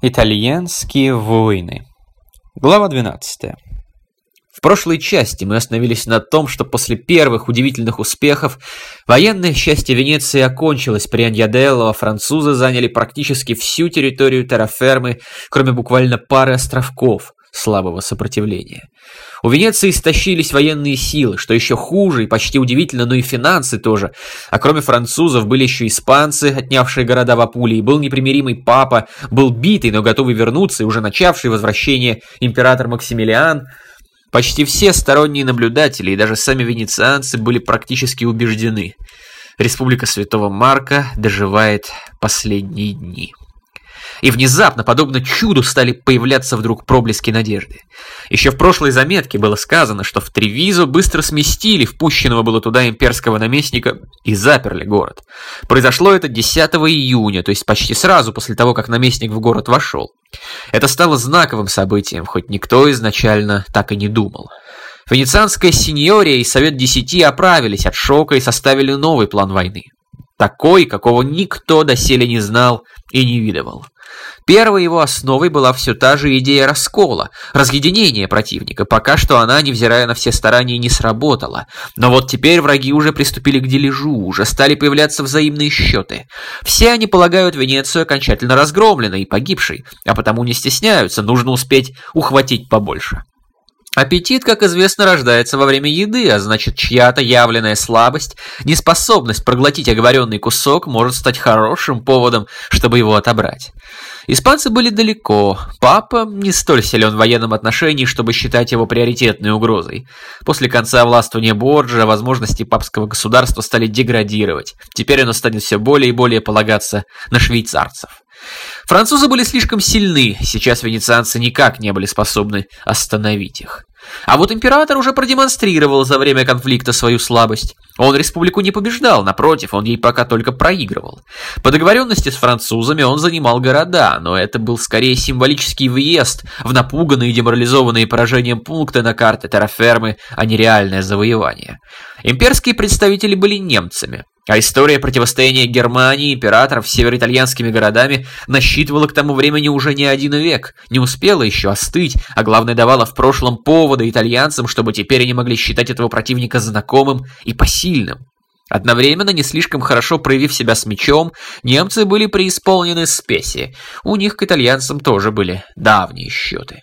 Итальянские войны. Глава 12. В прошлой части мы остановились на том, что после первых удивительных успехов военное счастье Венеции окончилось при Аньяделло, а французы заняли практически всю территорию террафермы, кроме буквально пары островков слабого сопротивления. У Венеции истощились военные силы, что еще хуже и почти удивительно, но и финансы тоже. А кроме французов были еще испанцы, отнявшие города в Апулии, был непримиримый папа, был битый, но готовый вернуться и уже начавший возвращение император Максимилиан. Почти все сторонние наблюдатели и даже сами венецианцы были практически убеждены. Республика Святого Марка доживает последние дни. И внезапно, подобно чуду, стали появляться вдруг проблески надежды. Еще в прошлой заметке было сказано, что в Тревизо быстро сместили впущенного было туда имперского наместника и заперли город. Произошло это 10 июня, то есть почти сразу после того, как наместник в город вошел. Это стало знаковым событием, хоть никто изначально так и не думал. Венецианская сеньория и Совет Десяти оправились от шока и составили новый план войны. Такой, какого никто доселе не знал и не видывал. Первой его основой была все та же идея раскола, разъединения противника. Пока что она, невзирая на все старания, не сработала. Но вот теперь враги уже приступили к дележу, уже стали появляться взаимные счеты. Все они полагают Венецию окончательно разгромленной и погибшей, а потому не стесняются, нужно успеть ухватить побольше. Аппетит, как известно, рождается во время еды, а значит, чья-то явленная слабость, неспособность проглотить оговоренный кусок может стать хорошим поводом, чтобы его отобрать. Испанцы были далеко. Папа не столь силен в военном отношении, чтобы считать его приоритетной угрозой. После конца властвования Борджа возможности папского государства стали деградировать. Теперь оно станет все более и более полагаться на швейцарцев. Французы были слишком сильны, сейчас венецианцы никак не были способны остановить их. А вот император уже продемонстрировал за время конфликта свою слабость. Он республику не побеждал, напротив, он ей пока только проигрывал. По договоренности с французами он занимал города, но это был скорее символический въезд в напуганные и деморализованные поражением пункты на карте террафермы, а не реальное завоевание. Имперские представители были немцами. А история противостояния Германии и императоров с североитальянскими городами насчитывала к тому времени уже не один век, не успела еще остыть, а главное давала в прошлом повода итальянцам, чтобы теперь они могли считать этого противника знакомым и посильным. Одновременно, не слишком хорошо проявив себя с мечом, немцы были преисполнены спеси. У них к итальянцам тоже были давние счеты.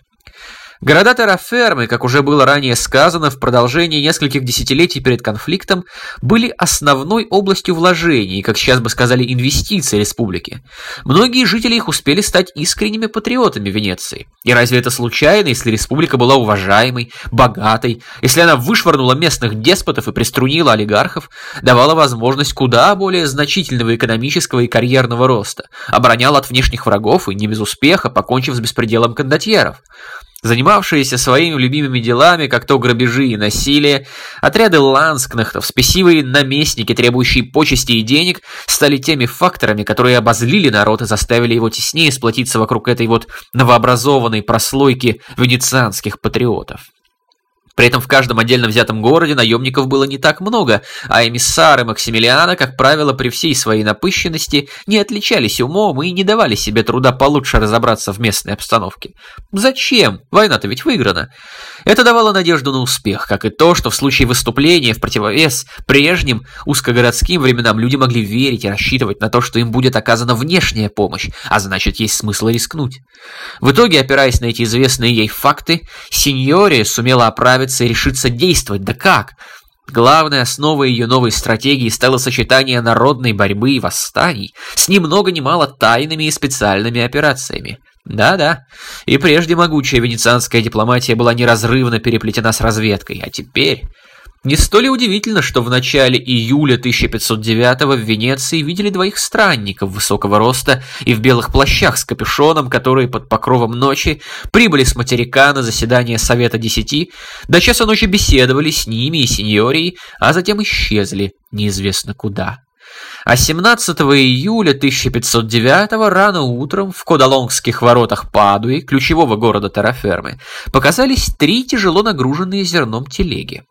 Города Террафермы, как уже было ранее сказано, в продолжении нескольких десятилетий перед конфликтом, были основной областью вложений, как сейчас бы сказали, инвестиций республики. Многие жители их успели стать искренними патриотами Венеции. И разве это случайно, если республика была уважаемой, богатой, если она вышвырнула местных деспотов и приструнила олигархов, давала возможность куда более значительного экономического и карьерного роста, обороняла от внешних врагов и не без успеха, покончив с беспределом кондотьеров. Занимавшиеся своими любимыми делами, как то грабежи и насилие, отряды ланскнахтов, спесивые наместники, требующие почести и денег, стали теми факторами, которые обозлили народ и заставили его теснее сплотиться вокруг этой вот новообразованной прослойки венецианских патриотов. При этом в каждом отдельно взятом городе наемников было не так много, а эмиссары Максимилиана, как правило, при всей своей напыщенности не отличались умом и не давали себе труда получше разобраться в местной обстановке. Зачем? Война-то ведь выиграна. Это давало надежду на успех, как и то, что в случае выступления в противовес прежним узкогородским временам люди могли верить и рассчитывать на то, что им будет оказана внешняя помощь, а значит есть смысл рискнуть. В итоге, опираясь на эти известные ей факты, сеньория сумела оправиться справиться и решиться действовать. Да как? Главной основой ее новой стратегии стало сочетание народной борьбы и восстаний с ни много ни мало тайными и специальными операциями. Да-да, и прежде могучая венецианская дипломатия была неразрывно переплетена с разведкой, а теперь не столь удивительно, что в начале июля 1509 в Венеции видели двоих странников высокого роста и в белых плащах с капюшоном, которые под покровом ночи прибыли с материка на заседание Совета Десяти, до часа ночи беседовали с ними и сеньорией, а затем исчезли неизвестно куда. А 17 июля 1509 рано утром в Кодалонгских воротах Падуи, ключевого города Тарафермы, показались три тяжело нагруженные зерном телеги.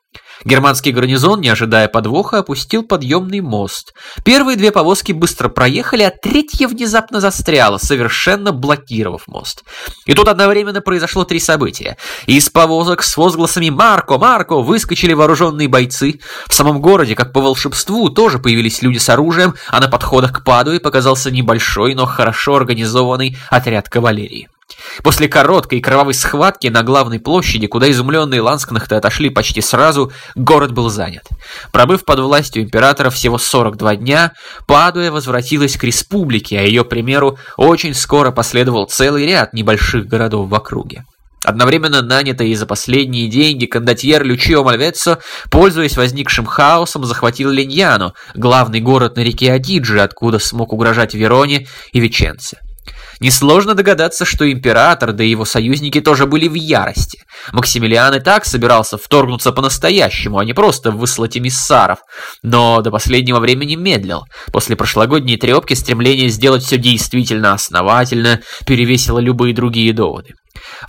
Германский гарнизон, не ожидая подвоха, опустил подъемный мост. Первые две повозки быстро проехали, а третья внезапно застряла, совершенно блокировав мост. И тут одновременно произошло три события. Из повозок с возгласами «Марко! Марко!» выскочили вооруженные бойцы. В самом городе, как по волшебству, тоже появились люди с оружием, а на подходах к Падуе показался небольшой, но хорошо организованный отряд кавалерии. После короткой кровавой схватки на главной площади, куда изумленные ланскнахты отошли почти сразу, город был занят. Пробыв под властью императора всего 42 дня, Падуя возвратилась к республике, а ее примеру очень скоро последовал целый ряд небольших городов в округе. Одновременно нанятый за последние деньги кондотьер Лючио Мальвеццо, пользуясь возникшим хаосом, захватил Линьяну, главный город на реке Адиджи, откуда смог угрожать Вероне и Веченце. Несложно догадаться, что император, да и его союзники тоже были в ярости. Максимилиан и так собирался вторгнуться по-настоящему, а не просто выслать эмиссаров. Но до последнего времени медлил. После прошлогодней трепки стремление сделать все действительно основательно перевесило любые другие доводы.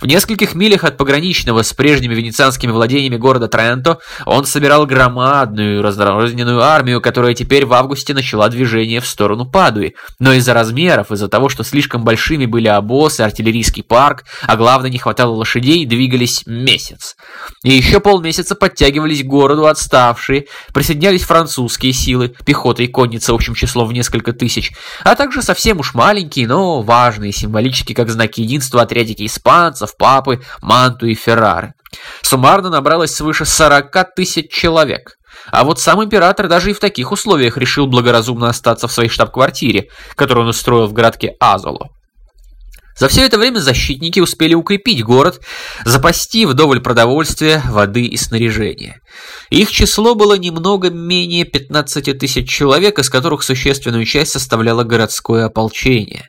В нескольких милях от пограничного с прежними венецианскими владениями города Тренто он собирал громадную разнородную армию, которая теперь в августе начала движение в сторону Падуи. Но из-за размеров, из-за того, что слишком большими были обоз и артиллерийский парк, а главное не хватало лошадей, двигались месяц. И еще полмесяца подтягивались к городу отставшие, присоединялись французские силы, пехота и конница общим числом в несколько тысяч, а также совсем уж маленькие, но важные, символические как знаки единства отрядики испанцев, папы, Манту и Феррары. Суммарно набралось свыше 40 тысяч человек. А вот сам император даже и в таких условиях решил благоразумно остаться в своей штаб-квартире, которую он устроил в городке Азоло. За все это время защитники успели укрепить город, запасти вдоволь продовольствия, воды и снаряжения. Их число было немного менее 15 тысяч человек, из которых существенную часть составляло городское ополчение.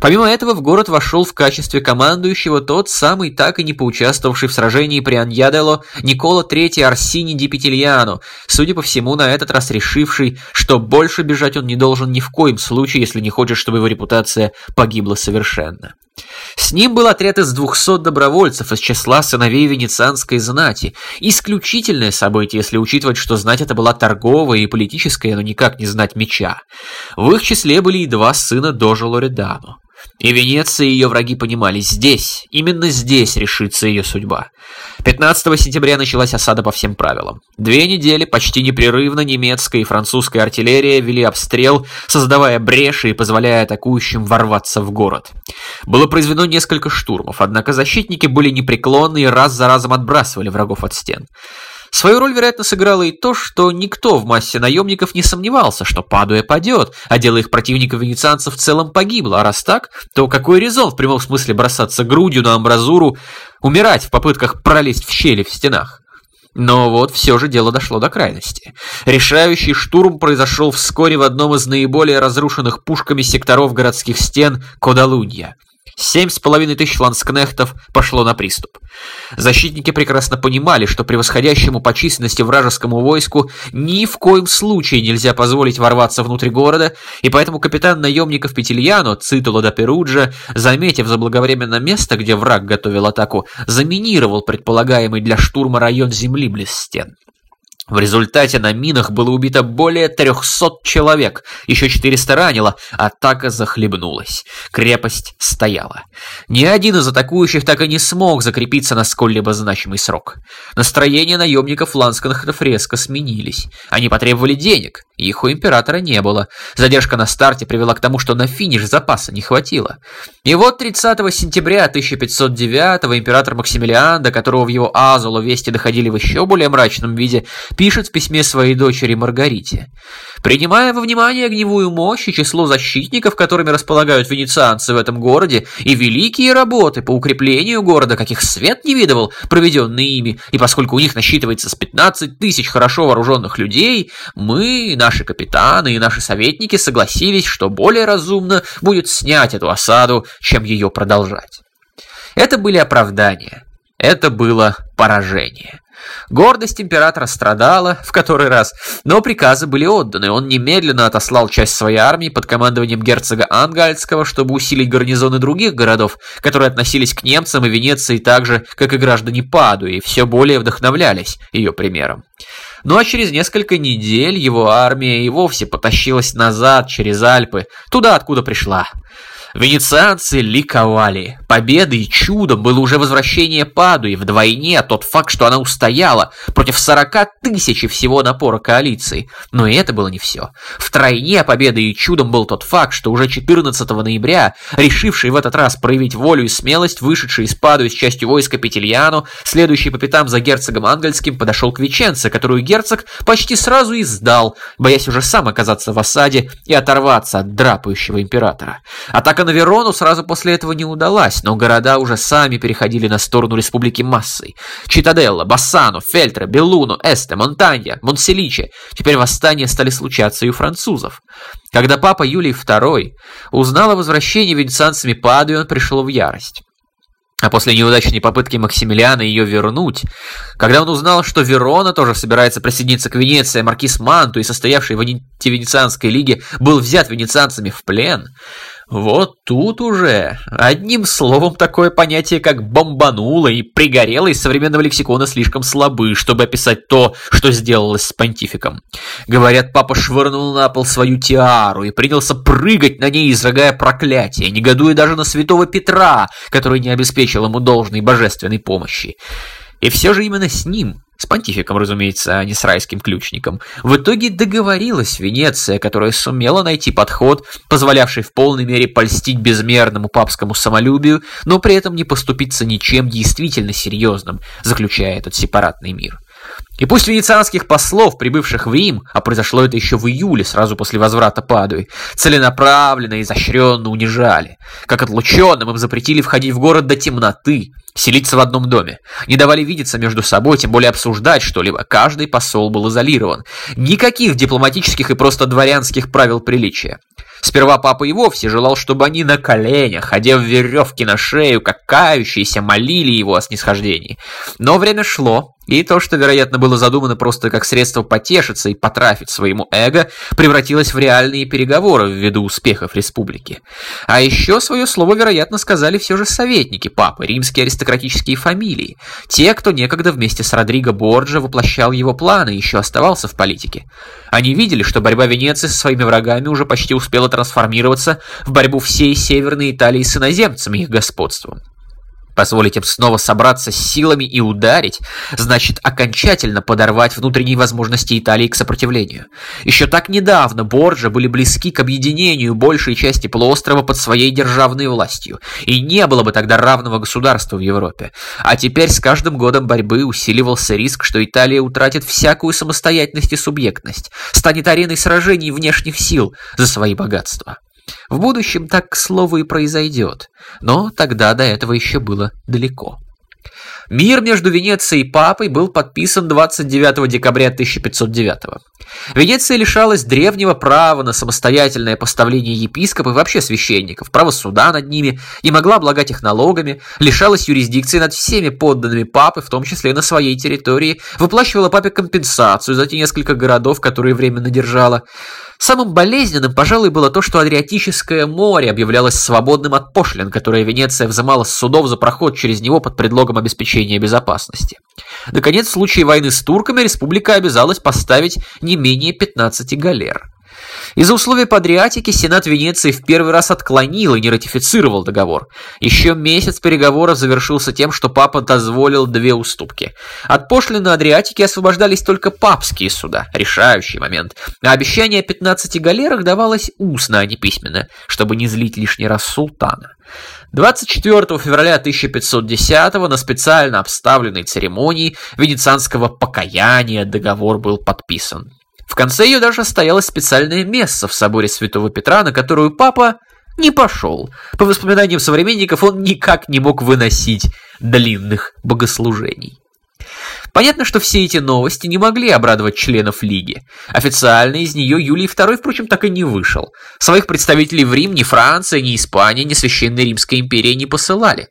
Помимо этого в город вошел в качестве командующего тот самый так и не поучаствовавший в сражении при Аньядело Никола III Арсини Ди Петильяно, судя по всему на этот раз решивший, что больше бежать он не должен ни в коем случае, если не хочет, чтобы его репутация погибла совершенно. С ним был отряд из 200 добровольцев из числа сыновей венецианской знати. Исключительное событие, если учитывать, что знать это была торговая и политическая, но никак не знать меча. В их числе были и два сына Дожа Лоредано. И Венеция и ее враги понимали, здесь, именно здесь решится ее судьба. 15 сентября началась осада по всем правилам. Две недели почти непрерывно немецкая и французская артиллерия вели обстрел, создавая бреши и позволяя атакующим ворваться в город. Было произведено несколько штурмов, однако защитники были непреклонны и раз за разом отбрасывали врагов от стен. Свою роль, вероятно, сыграло и то, что никто в массе наемников не сомневался, что Падуя падет, а дело их противников венецианцев в целом погибло, а раз так, то какой резон в прямом смысле бросаться грудью на амбразуру, умирать в попытках пролезть в щели в стенах? Но вот все же дело дошло до крайности. Решающий штурм произошел вскоре в одном из наиболее разрушенных пушками секторов городских стен Кодалунья – Семь с половиной тысяч ланскнехтов пошло на приступ. Защитники прекрасно понимали, что превосходящему по численности вражескому войску ни в коем случае нельзя позволить ворваться внутрь города, и поэтому капитан наемников Петельяно, Цитуло да Перуджа, заметив заблаговременно место, где враг готовил атаку, заминировал предполагаемый для штурма район земли близ стен. В результате на минах было убито более 300 человек, еще 400 ранило, атака захлебнулась. Крепость стояла. Ни один из атакующих так и не смог закрепиться на сколь-либо значимый срок. Настроения наемников лансканхтов резко сменились. Они потребовали денег, их у императора не было. Задержка на старте привела к тому, что на финиш запаса не хватило. И вот 30 сентября 1509 император Максимилиан, до которого в его Азулу вести доходили в еще более мрачном виде, пишет в письме своей дочери Маргарите. Принимая во внимание огневую мощь и число защитников, которыми располагают венецианцы в этом городе, и великие работы по укреплению города, каких свет не видывал, проведенные ими, и поскольку у них насчитывается с 15 тысяч хорошо вооруженных людей, мы, наши капитаны и наши советники согласились, что более разумно будет снять эту осаду, чем ее продолжать. Это были оправдания. Это было поражение. Гордость императора страдала в который раз, но приказы были отданы. Он немедленно отослал часть своей армии под командованием герцога Ангальского, чтобы усилить гарнизоны других городов, которые относились к немцам и Венеции так же, как и граждане Падуи, и все более вдохновлялись ее примером. Ну а через несколько недель его армия и вовсе потащилась назад через Альпы, туда, откуда пришла. Венецианцы ликовали. Победой и чудом было уже возвращение Падуи вдвойне тот факт, что она устояла против 40 тысяч всего напора коалиции. Но и это было не все. Втройне победой и чудом был тот факт, что уже 14 ноября, решивший в этот раз проявить волю и смелость, вышедший из Падуи с частью войска Петельяну, следующий по пятам за герцогом Ангельским, подошел к Веченце, которую герцог почти сразу и сдал, боясь уже сам оказаться в осаде и оторваться от драпающего императора. Атака на Верону сразу после этого не удалась, но города уже сами переходили на сторону республики массой. Читаделла, Бассано, Фельтре, Беллуно, Эсте, Монтанья, Монселиче. Теперь восстания стали случаться и у французов. Когда папа Юлий II узнал о возвращении венецианцами Падуи, он пришел в ярость. А после неудачной попытки Максимилиана ее вернуть, когда он узнал, что Верона тоже собирается присоединиться к Венеции, а маркиз Манту и состоявший в антивенецианской лиге был взят венецианцами в плен, вот тут уже, одним словом, такое понятие, как «бомбануло» и «пригорело» из современного лексикона слишком слабы, чтобы описать то, что сделалось с понтификом. Говорят, папа швырнул на пол свою тиару и принялся прыгать на ней, изрыгая проклятие, негодуя даже на святого Петра, который не обеспечил ему должной божественной помощи. И все же именно с ним, с понтификом, разумеется, а не с райским ключником, в итоге договорилась Венеция, которая сумела найти подход, позволявший в полной мере польстить безмерному папскому самолюбию, но при этом не поступиться ничем действительно серьезным, заключая этот сепаратный мир. И пусть венецианских послов, прибывших в Рим, а произошло это еще в июле, сразу после возврата Падуи, целенаправленно и изощренно унижали. Как отлученным им запретили входить в город до темноты, селиться в одном доме. Не давали видеться между собой, тем более обсуждать что-либо. Каждый посол был изолирован. Никаких дипломатических и просто дворянских правил приличия. Сперва папа и вовсе желал, чтобы они на коленях, одев веревки на шею, как кающиеся, молили его о снисхождении. Но время шло, и то, что, вероятно, было задумано просто как средство потешиться и потрафить своему эго, превратилось в реальные переговоры ввиду успехов республики. А еще свое слово, вероятно, сказали все же советники папы, римские аристократические фамилии. Те, кто некогда вместе с Родриго Борджа воплощал его планы еще оставался в политике. Они видели, что борьба Венеции со своими врагами уже почти успела трансформироваться в борьбу всей Северной Италии с иноземцами их господством. Позволить им снова собраться с силами и ударить, значит окончательно подорвать внутренние возможности Италии к сопротивлению. Еще так недавно Борджа были близки к объединению большей части полуострова под своей державной властью, и не было бы тогда равного государства в Европе. А теперь с каждым годом борьбы усиливался риск, что Италия утратит всякую самостоятельность и субъектность, станет ареной сражений внешних сил за свои богатства. В будущем так, к слову, и произойдет, но тогда до этого еще было далеко. Мир между Венецией и Папой был подписан 29 декабря 1509 Венеция лишалась древнего права на самостоятельное поставление епископов и вообще священников, права суда над ними, не могла облагать их налогами, лишалась юрисдикции над всеми подданными Папы, в том числе на своей территории, выплачивала Папе компенсацию за те несколько городов, которые временно держала. Самым болезненным, пожалуй, было то, что Адриатическое море объявлялось свободным от пошлин, которые Венеция взимала с судов за проход через него под предлогом обеспечения безопасности. Наконец, в случае войны с турками республика обязалась поставить не менее 15 галер. Из-за условий по Адриатике Сенат Венеции в первый раз отклонил и не ратифицировал договор. Еще месяц переговоров завершился тем, что папа дозволил две уступки. От пошлины на Адриатике освобождались только папские суда, решающий момент, а обещание о 15 галерах давалось устно, а не письменно, чтобы не злить лишний раз султана. 24 февраля 1510 на специально обставленной церемонии венецианского покаяния договор был подписан. В конце ее даже стояло специальное место в соборе Святого Петра, на которую папа не пошел. По воспоминаниям современников, он никак не мог выносить длинных богослужений. Понятно, что все эти новости не могли обрадовать членов Лиги. Официально из нее Юлий II, впрочем, так и не вышел. Своих представителей в Рим ни Франция, ни Испания, ни Священная Римская империя не посылали.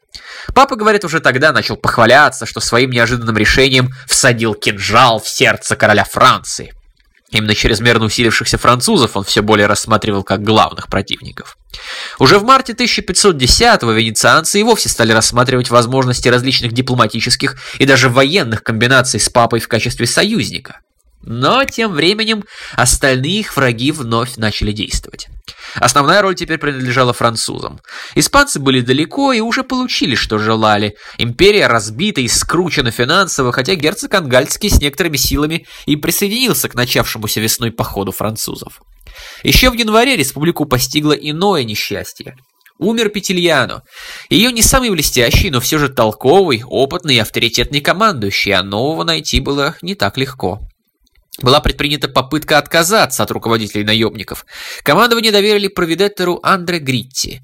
Папа, говорит, уже тогда начал похваляться, что своим неожиданным решением всадил кинжал в сердце короля Франции. Именно чрезмерно усилившихся французов он все более рассматривал как главных противников. Уже в марте 1510-го венецианцы и вовсе стали рассматривать возможности различных дипломатических и даже военных комбинаций с папой в качестве союзника. Но тем временем остальные их враги вновь начали действовать. Основная роль теперь принадлежала французам. Испанцы были далеко и уже получили, что желали. Империя разбита и скручена финансово, хотя герцог Ангальский с некоторыми силами и присоединился к начавшемуся весной походу французов. Еще в январе республику постигло иное несчастье. Умер Петельяно. Ее не самый блестящий, но все же толковый, опытный и авторитетный командующий, а нового найти было не так легко. Была предпринята попытка отказаться от руководителей наемников. Командование доверили провидеттору Андре Гритти.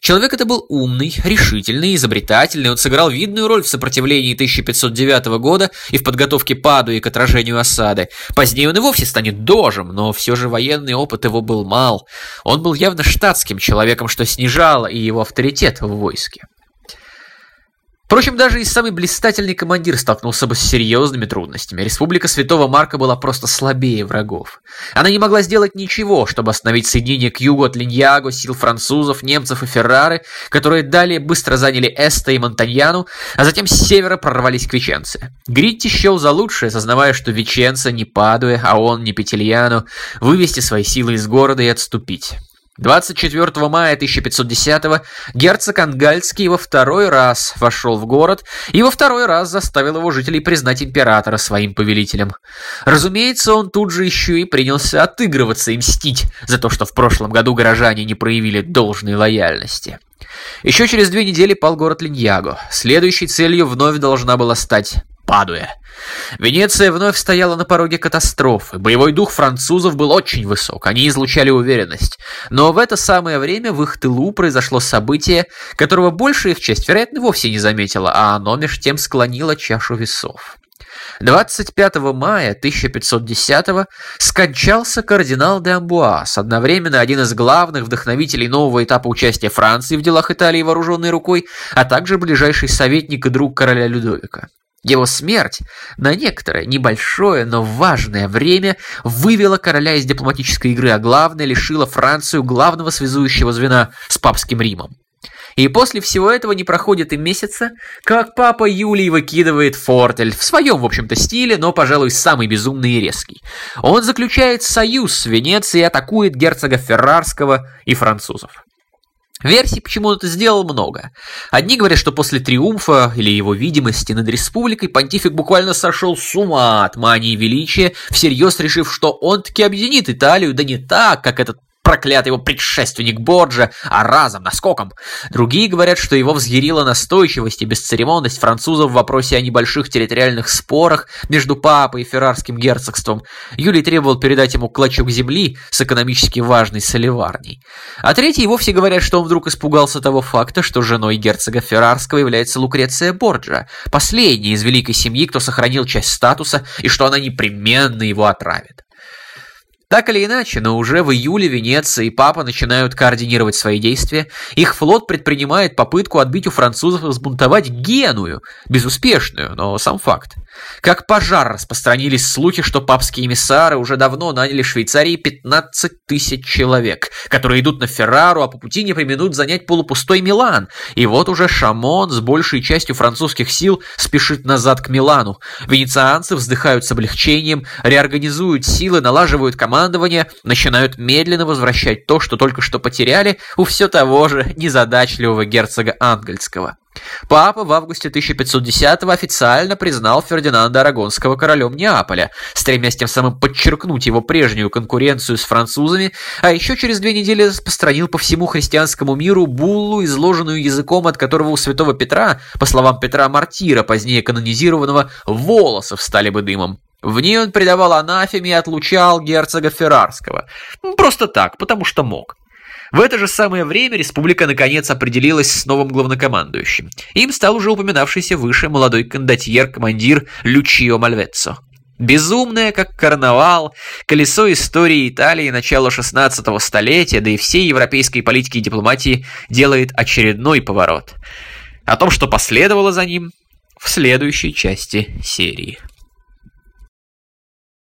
Человек это был умный, решительный, изобретательный, он сыграл видную роль в сопротивлении 1509 года и в подготовке Падуи к отражению осады. Позднее он и вовсе станет дожем, но все же военный опыт его был мал. Он был явно штатским человеком, что снижало и его авторитет в войске. Впрочем, даже и самый блистательный командир столкнулся бы с серьезными трудностями. Республика Святого Марка была просто слабее врагов. Она не могла сделать ничего, чтобы остановить соединение к югу от Линьяго сил французов, немцев и Феррары, которые далее быстро заняли Эста и Монтаньяну, а затем с севера прорвались к Веченце. Гритти счел за лучшее, осознавая, что Веченца не Падуя, а он не Петельяну, вывести свои силы из города и отступить. 24 мая 1510-го герцог Ангальский во второй раз вошел в город и во второй раз заставил его жителей признать императора своим повелителем. Разумеется, он тут же еще и принялся отыгрываться и мстить за то, что в прошлом году горожане не проявили должной лояльности. Еще через две недели пал город Линьяго. Следующей целью вновь должна была стать Падуя. Венеция вновь стояла на пороге катастрофы. Боевой дух французов был очень высок, они излучали уверенность. Но в это самое время в их тылу произошло событие, которого большая их часть, вероятно, вовсе не заметила, а оно меж тем склонило чашу весов. 25 мая 1510 скончался кардинал де Амбуаз, одновременно один из главных вдохновителей нового этапа участия Франции в делах Италии вооруженной рукой, а также ближайший советник и друг короля Людовика. Его смерть на некоторое, небольшое, но важное время вывела короля из дипломатической игры, а главное лишила Францию главного связующего звена с папским Римом. И после всего этого не проходит и месяца, как папа Юлий выкидывает фортель в своем, в общем-то, стиле, но, пожалуй, самый безумный и резкий. Он заключает союз с Венецией и атакует герцога Феррарского и французов. Версий, почему он это сделал, много. Одни говорят, что после триумфа или его видимости над республикой понтифик буквально сошел с ума от мании величия, всерьез решив, что он таки объединит Италию, да не так, как этот проклятый его предшественник Борджа, а разом, наскоком. Другие говорят, что его взъярила настойчивость и бесцеремонность французов в вопросе о небольших территориальных спорах между папой и феррарским герцогством. Юлий требовал передать ему клочок земли с экономически важной соливарней. А третьи вовсе говорят, что он вдруг испугался того факта, что женой герцога Феррарского является Лукреция Борджа, последняя из великой семьи, кто сохранил часть статуса, и что она непременно его отравит. Так или иначе, но уже в июле Венеция и Папа начинают координировать свои действия. Их флот предпринимает попытку отбить у французов и сбунтовать Геную. Безуспешную, но сам факт. Как пожар распространились слухи, что папские эмиссары уже давно наняли в Швейцарии 15 тысяч человек, которые идут на Феррару, а по пути не применут занять полупустой Милан. И вот уже Шамон с большей частью французских сил спешит назад к Милану. Венецианцы вздыхают с облегчением, реорганизуют силы, налаживают командование, начинают медленно возвращать то, что только что потеряли у все того же незадачливого герцога Ангельского. Папа в августе 1510 официально признал Фердинанда Арагонского королем Неаполя, стремясь тем самым подчеркнуть его прежнюю конкуренцию с французами, а еще через две недели распространил по всему христианскому миру буллу, изложенную языком, от которого у святого Петра, по словам Петра Мартира, позднее канонизированного, волосы встали бы дымом. В ней он предавал анафеме и отлучал герцога Феррарского. Просто так, потому что мог. В это же самое время республика наконец определилась с новым главнокомандующим. Им стал уже упоминавшийся выше молодой кондотьер-командир Лючио Мальвеццо. Безумное, как карнавал, колесо истории Италии начала 16 столетия, да и всей европейской политики и дипломатии делает очередной поворот. О том, что последовало за ним, в следующей части серии.